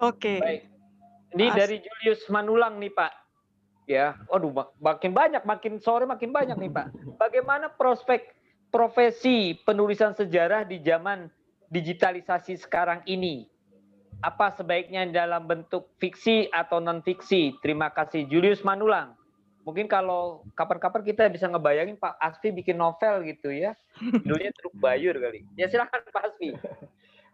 Oke. Baik. Ini Mas- dari Julius Manulang nih Pak. Ya, waduh mak- makin banyak, makin sore makin banyak nih Pak. Bagaimana prospek profesi penulisan sejarah di zaman digitalisasi sekarang ini? Apa sebaiknya dalam bentuk fiksi atau non fiksi? Terima kasih Julius Manulang. Mungkin kalau kapan-kapan kita bisa ngebayangin Pak Asfi bikin novel gitu ya. Judulnya Truk Bayur kali. Ya silakan Pak Asfi.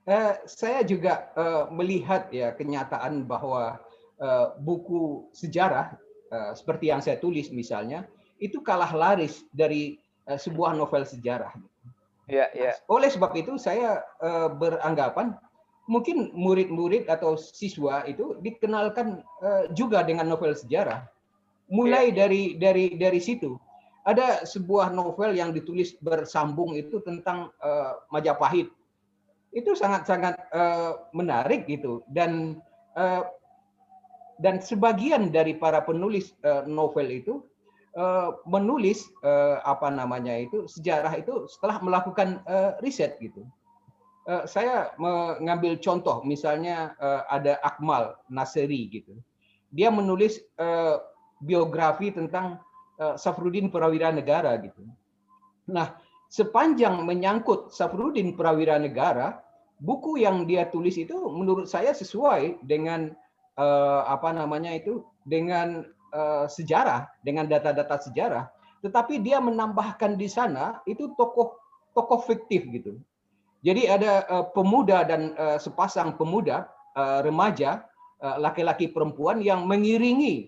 Eh, saya juga eh, melihat ya kenyataan bahwa eh, buku sejarah eh, seperti yang saya tulis misalnya itu kalah laris dari eh, sebuah novel sejarah. Ya, ya. Oleh sebab itu saya eh, beranggapan mungkin murid-murid atau siswa itu dikenalkan eh, juga dengan novel sejarah. Mulai dari dari dari situ. Ada sebuah novel yang ditulis bersambung itu tentang eh, Majapahit. Itu sangat-sangat eh, menarik gitu dan eh, dan sebagian dari para penulis eh, novel itu eh, menulis eh, apa namanya itu sejarah itu setelah melakukan eh, riset gitu. Eh, saya mengambil contoh misalnya eh, ada Akmal Naseri gitu. Dia menulis eh, biografi tentang eh, Safrudin Prawira Negara gitu. Nah, sepanjang menyangkut Safrudin Prawira Negara, buku yang dia tulis itu menurut saya sesuai dengan eh, apa namanya itu dengan eh, sejarah, dengan data-data sejarah. Tetapi dia menambahkan di sana itu tokoh tokoh fiktif gitu. Jadi ada eh, pemuda dan eh, sepasang pemuda eh, remaja laki-laki perempuan yang mengiringi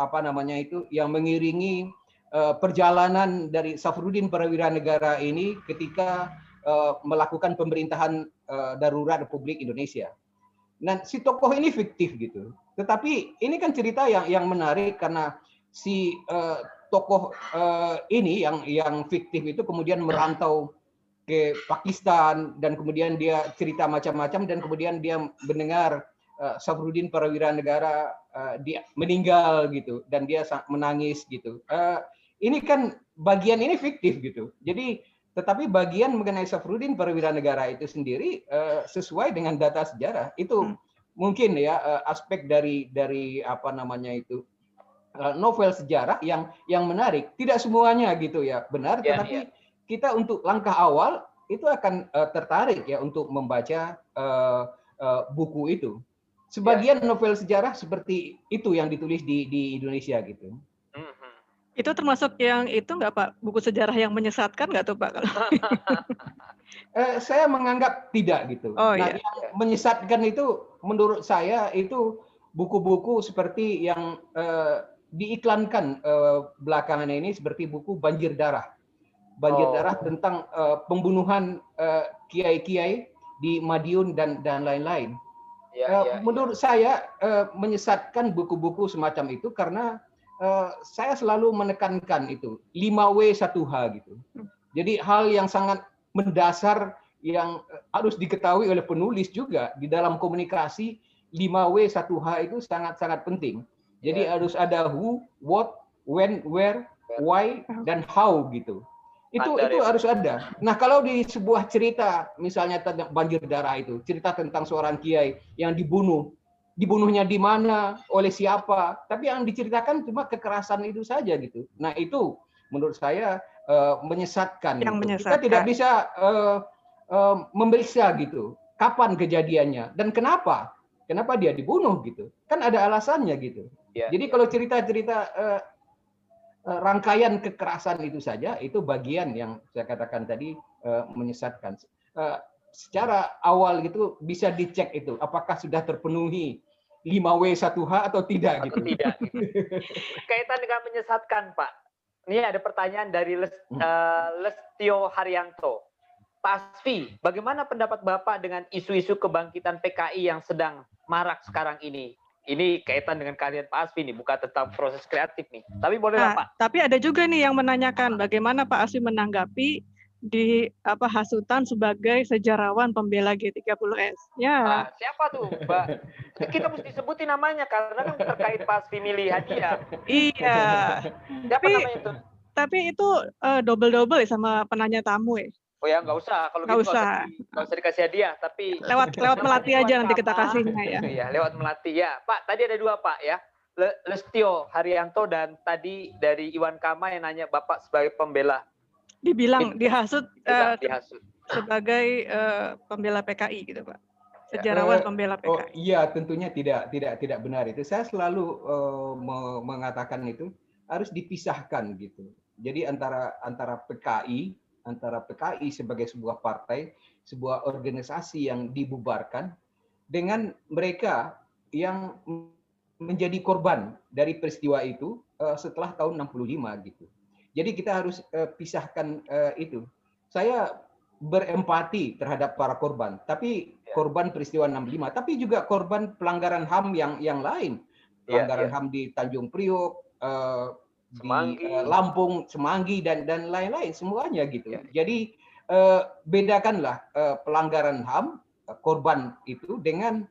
apa namanya itu yang mengiringi perjalanan dari Safrudin Prawira Negara ini ketika eh, melakukan pemerintahan eh, darurat Republik Indonesia. Nah, si tokoh ini fiktif gitu. Tetapi ini kan cerita yang yang menarik karena si eh, tokoh eh, ini yang yang fiktif itu kemudian merantau ke Pakistan dan kemudian dia cerita macam-macam dan kemudian dia mendengar uh, Safrudin Prawira Negara uh, dia meninggal gitu dan dia menangis gitu. Uh, ini kan bagian ini fiktif gitu. Jadi tetapi bagian mengenai Safrudin Prawira Negara itu sendiri uh, sesuai dengan data sejarah itu Hmm. mungkin ya uh, aspek dari dari apa namanya itu uh, novel sejarah yang yang menarik. Tidak semuanya gitu ya benar, Ya, tetapi kita untuk langkah awal itu akan uh, tertarik ya untuk membaca uh, uh, buku itu. Sebagian novel sejarah seperti itu yang ditulis di di Indonesia gitu. Itu termasuk yang itu nggak Pak? Buku sejarah yang menyesatkan nggak tuh Pak? Kalau Eh, saya menganggap tidak gitu. Oh, nah, iya. yang menyesatkan itu menurut saya itu buku-buku seperti yang eh, diiklankan eh, belakangan ini seperti buku Banjir Darah. Banjir Oh. Darah tentang eh, pembunuhan eh, kiai-kiai di Madiun dan dan lain-lain. Ya, Eh, ya, menurut saya eh, menyesatkan buku-buku semacam itu karena eh, saya selalu menekankan itu 5W 1H gitu. Jadi hal yang sangat mendasar yang eh, harus diketahui oleh penulis juga di dalam komunikasi 5W 1H itu sangat-sangat penting. Jadi Ya. harus ada who, what, when, where, why dan how gitu. Itu itu ya. harus ada. Nah, kalau di sebuah cerita misalnya tentang banjir darah itu, cerita tentang seorang kiai yang dibunuh, dibunuhnya di mana, oleh siapa, tapi yang diceritakan cuma kekerasan itu saja gitu. Nah, itu menurut saya eh, menyesatkan. Yang gitu. Kita menyesatkan. tidak bisa eh, eh, memeriksa gitu, kapan kejadiannya dan kenapa, kenapa dia dibunuh gitu. Kan ada alasannya gitu. Ya, Jadi kalau cerita-cerita rangkaian kekerasan itu saja, itu bagian yang saya katakan tadi eh, menyesatkan. Eh, secara awal gitu bisa dicek itu, apakah sudah terpenuhi 5W 1H atau tidak atau gitu. tidak. gitu. Kaitan dengan menyesatkan, Pak. Ini ada pertanyaan dari Les, eh, Lestio Haryanto. Pak Asfi, bagaimana pendapat Bapak dengan isu-isu kebangkitan PKI yang sedang marak sekarang ini? Ini kaitan dengan kalian Pak Asfi nih, bukan tentang proses kreatif nih. Tapi boleh lah, Pak. Nah, tapi ada juga nih yang menanyakan bagaimana Pak Asfi menanggapi di apa hasutan sebagai sejarawan pembela G30S. Ya, Ah, siapa tuh, Mbak? Kita mesti sebutin namanya karena kan terkait Pak Asfi milih hadiah. iya. Siapa Tapi- namanya itu? Tapi itu double double ya sama penanya tamu ya. Oh ya nggak usah kalau Nggak gitu usah. nggak usah dikasih hadiah tapi Lewat lewat melati aja nanti kita kasihnya ya. Iya, lewat melati ya. Pak, tadi ada dua Pak ya. Le- Lestio Haryanto dan tadi dari Iwan Kama yang nanya Bapak sebagai pembela Dibilang dihasut tidak eh, dihasut. sebagai eh, pembela PKI gitu Pak. Sejarawan Eh, pembela Oh PKI. iya tentunya tidak tidak tidak benar itu. Saya selalu eh, me- mengatakan itu harus dipisahkan gitu. Jadi antara antara PKI antara PKI sebagai sebuah partai, sebuah organisasi yang dibubarkan dengan mereka yang menjadi korban dari peristiwa itu setelah tahun 65 gitu. Jadi kita harus eh, pisahkan eh, itu. Saya berempati terhadap para korban, tapi Ya. korban peristiwa 65, tapi juga korban pelanggaran HAM yang yang lain. Ya, Pelanggaran ya. HAM di Tanjung Priok, eh, Semanggi. di eh, Lampung, Semanggi dan dan lain-lain semuanya gitu. Ya. Jadi eh, bedakanlah eh, pelanggaran HAM eh, korban itu dengan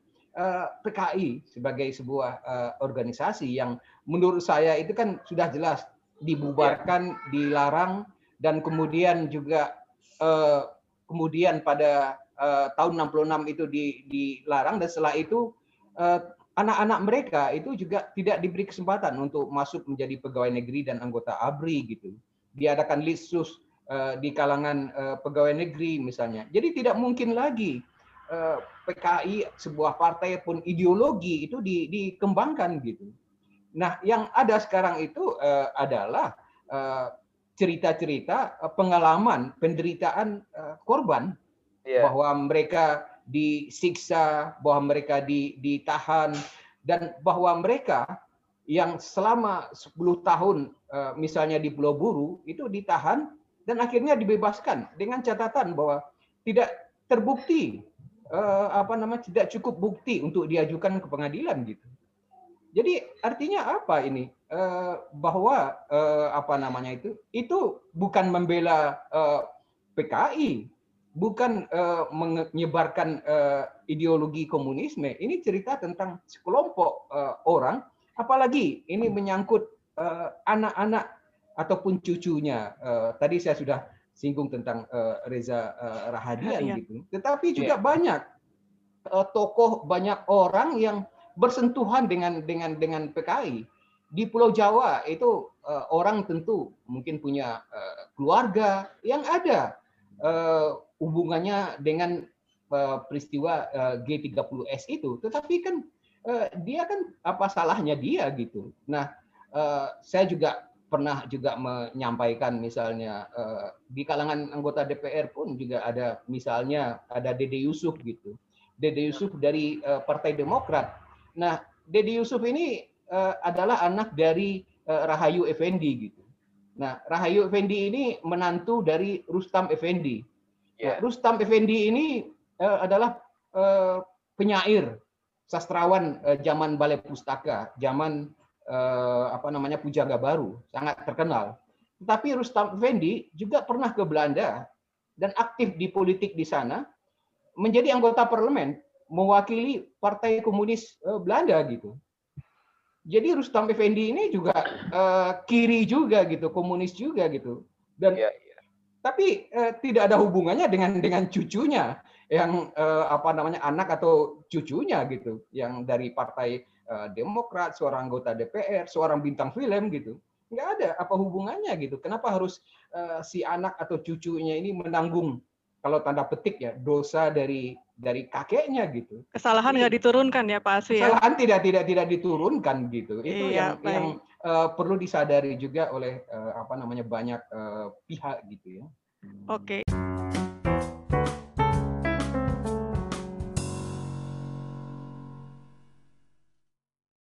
PKI sebagai sebuah eh, organisasi yang menurut saya itu kan sudah jelas dibubarkan, dilarang dan kemudian juga eh, kemudian pada eh, tahun 66 itu di, dilarang dan setelah itu eh, anak-anak mereka itu juga tidak diberi kesempatan untuk masuk menjadi pegawai negeri dan anggota ABRI gitu. Diadakan litsus eh, di kalangan eh, pegawai negeri misalnya. Jadi tidak mungkin lagi eh, PKI sebuah partai pun ideologi itu di- dikembangkan gitu. Nah, yang ada sekarang itu eh, adalah eh, cerita-cerita eh, pengalaman penderitaan eh, korban Iya. bahwa mereka disiksa, bahwa mereka di- ditahan, dan bahwa mereka yang selama 10 tahun eh, misalnya di Pulau Buru itu ditahan dan akhirnya dibebaskan dengan catatan bahwa tidak terbukti eh, apa namanya tidak cukup bukti untuk diajukan ke pengadilan gitu. Jadi artinya apa ini? Eh, bahwa eh, apa namanya itu? Itu bukan membela eh, PKI, bukan eh, menyebarkan eh, ideologi komunisme. Ini cerita tentang sekelompok eh, orang, apalagi ini menyangkut anak-anak ataupun cucunya. Tadi saya sudah singgung tentang Reza Rahadian Rahadian. gitu. Tetapi juga banyak eh, tokoh, banyak orang yang bersentuhan dengan dengan dengan PKI. Di Pulau Jawa itu eh, orang tentu mungkin punya eh, keluarga yang ada eh, hubungannya dengan eh, peristiwa eh, G30S itu. Tetapi kan eh, dia kan apa salahnya dia gitu. Nah, eh, saya juga pernah juga menyampaikan misalnya di kalangan anggota DPR pun juga ada misalnya ada Dede Yusuf gitu. Dede Yusuf dari Partai Demokrat. Nah, Dede Yusuf ini eh, adalah anak dari eh, Rahayu Effendi gitu. Nah, Rahayu Effendi ini menantu dari Rustam Effendi. Nah, Iya. Rustam Effendi ini eh, adalah eh, penyair, sastrawan eh, zaman Balai Pustaka, zaman eh, apa namanya Pujangga Baru, sangat terkenal. Tetapi Rustam Effendi juga pernah ke Belanda dan aktif di politik di sana, menjadi anggota parlemen, mewakili Partai Komunis eh, Belanda gitu. Jadi Rustam Effendi ini juga eh, kiri juga gitu, komunis juga gitu. Dan Iya, iya. tapi eh, tidak ada hubungannya dengan dengan cucunya yang eh, apa namanya anak atau cucunya gitu yang dari partai eh, Demokrat seorang anggota DPR seorang bintang film gitu nggak ada apa hubungannya gitu kenapa harus eh, si anak atau cucunya ini menanggung kalau tanda petik ya dosa dari dari kakeknya gitu Kesalahan nggak diturunkan ya Pak Aswi ya. kesalahan tidak tidak tidak diturunkan gitu itu Iya, yang yang eh, perlu disadari juga oleh eh, apa namanya banyak eh, pihak gitu ya Oke.